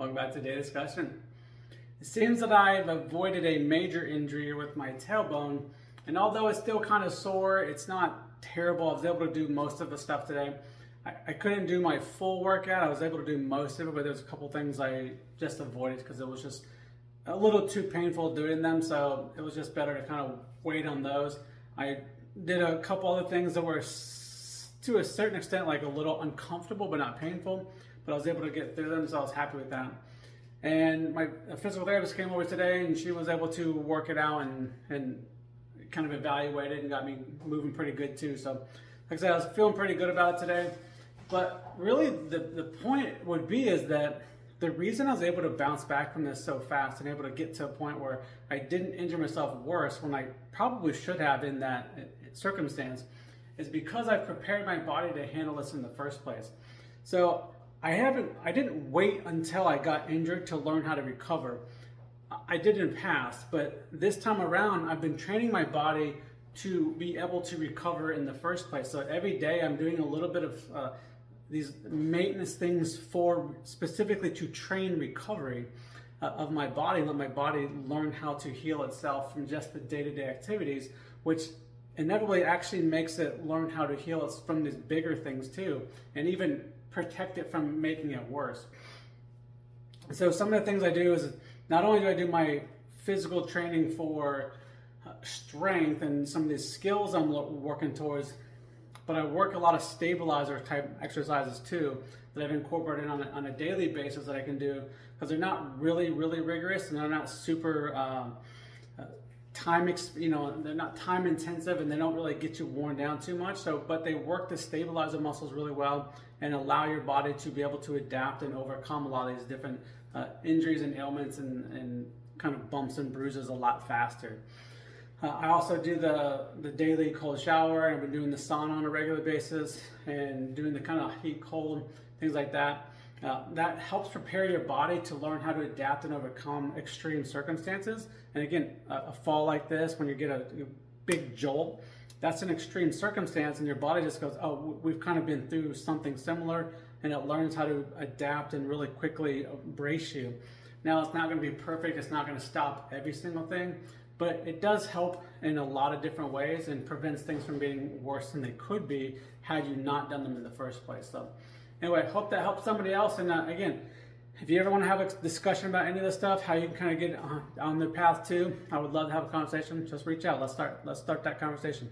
Welcome back to Day Discussion. It seems that I've avoided a major injury with my tailbone, and although it's still kind of sore, it's not terrible. I was able to do most of the stuff today. I, I couldn't do my full workout. I was able to do most of it, but there's a couple things I just avoided because it was just a little too painful doing them. So it was just better to kind of wait on those. I did a couple other things that were to a certain extent like a little uncomfortable but not painful but i was able to get through them so i was happy with that. And my physical therapist came over today and she was able to work it out and, and kind of evaluate it and got me moving pretty good too. So like i said i was feeling pretty good about it today. But really the, the point would be is that the reason I was able to bounce back from this so fast and able to get to a point where I didn't injure myself worse when I probably should have in that circumstance is because I've prepared my body to handle this in the first place. So I haven't, I didn't wait until I got injured to learn how to recover. I did in the past, but this time around, I've been training my body to be able to recover in the first place. So every day I'm doing a little bit of uh, these maintenance things for specifically to train recovery uh, of my body, let my body learn how to heal itself from just the day to day activities, which inevitably actually makes it learn how to heal it from these bigger things too, and even protect it from making it worse. So some of the things I do is not only do I do my physical training for uh, strength and some of these skills I'm working towards, but I work a lot of stabilizer type exercises too that I've incorporated on a, on a daily basis that I can do because they're not really, really rigorous and they're not super um, time, you know, they're not time intensive and they don't really get you worn down too much. So, but they work to stabilize the muscles really well and allow your body to be able to adapt and overcome a lot of these different uh, injuries and ailments and, and kind of bumps and bruises a lot faster. Uh, I also do the, the daily cold shower. I've been doing the sauna on a regular basis and doing the kind of heat cold, things like that. Uh, that helps prepare your body to learn how to adapt and overcome extreme circumstances. And again, a, a fall like this, when you get a, a, big jolt, that's an extreme circumstance, and your body just goes, "Oh, we've kind of been through something similar," and it learns how to adapt and really quickly brace you. Now, it's not going to be perfect. It's not going to stop every single thing, but it does help in a lot of different ways and prevents things from being worse than they could be had you not done them in the first place. So anyway, hope that helps somebody else. And uh, again, if you ever want to have a discussion about any of this stuff, how you can kind of get on, on the path too, I would love to have a conversation. Just reach out. Let's start. Let's start that conversation.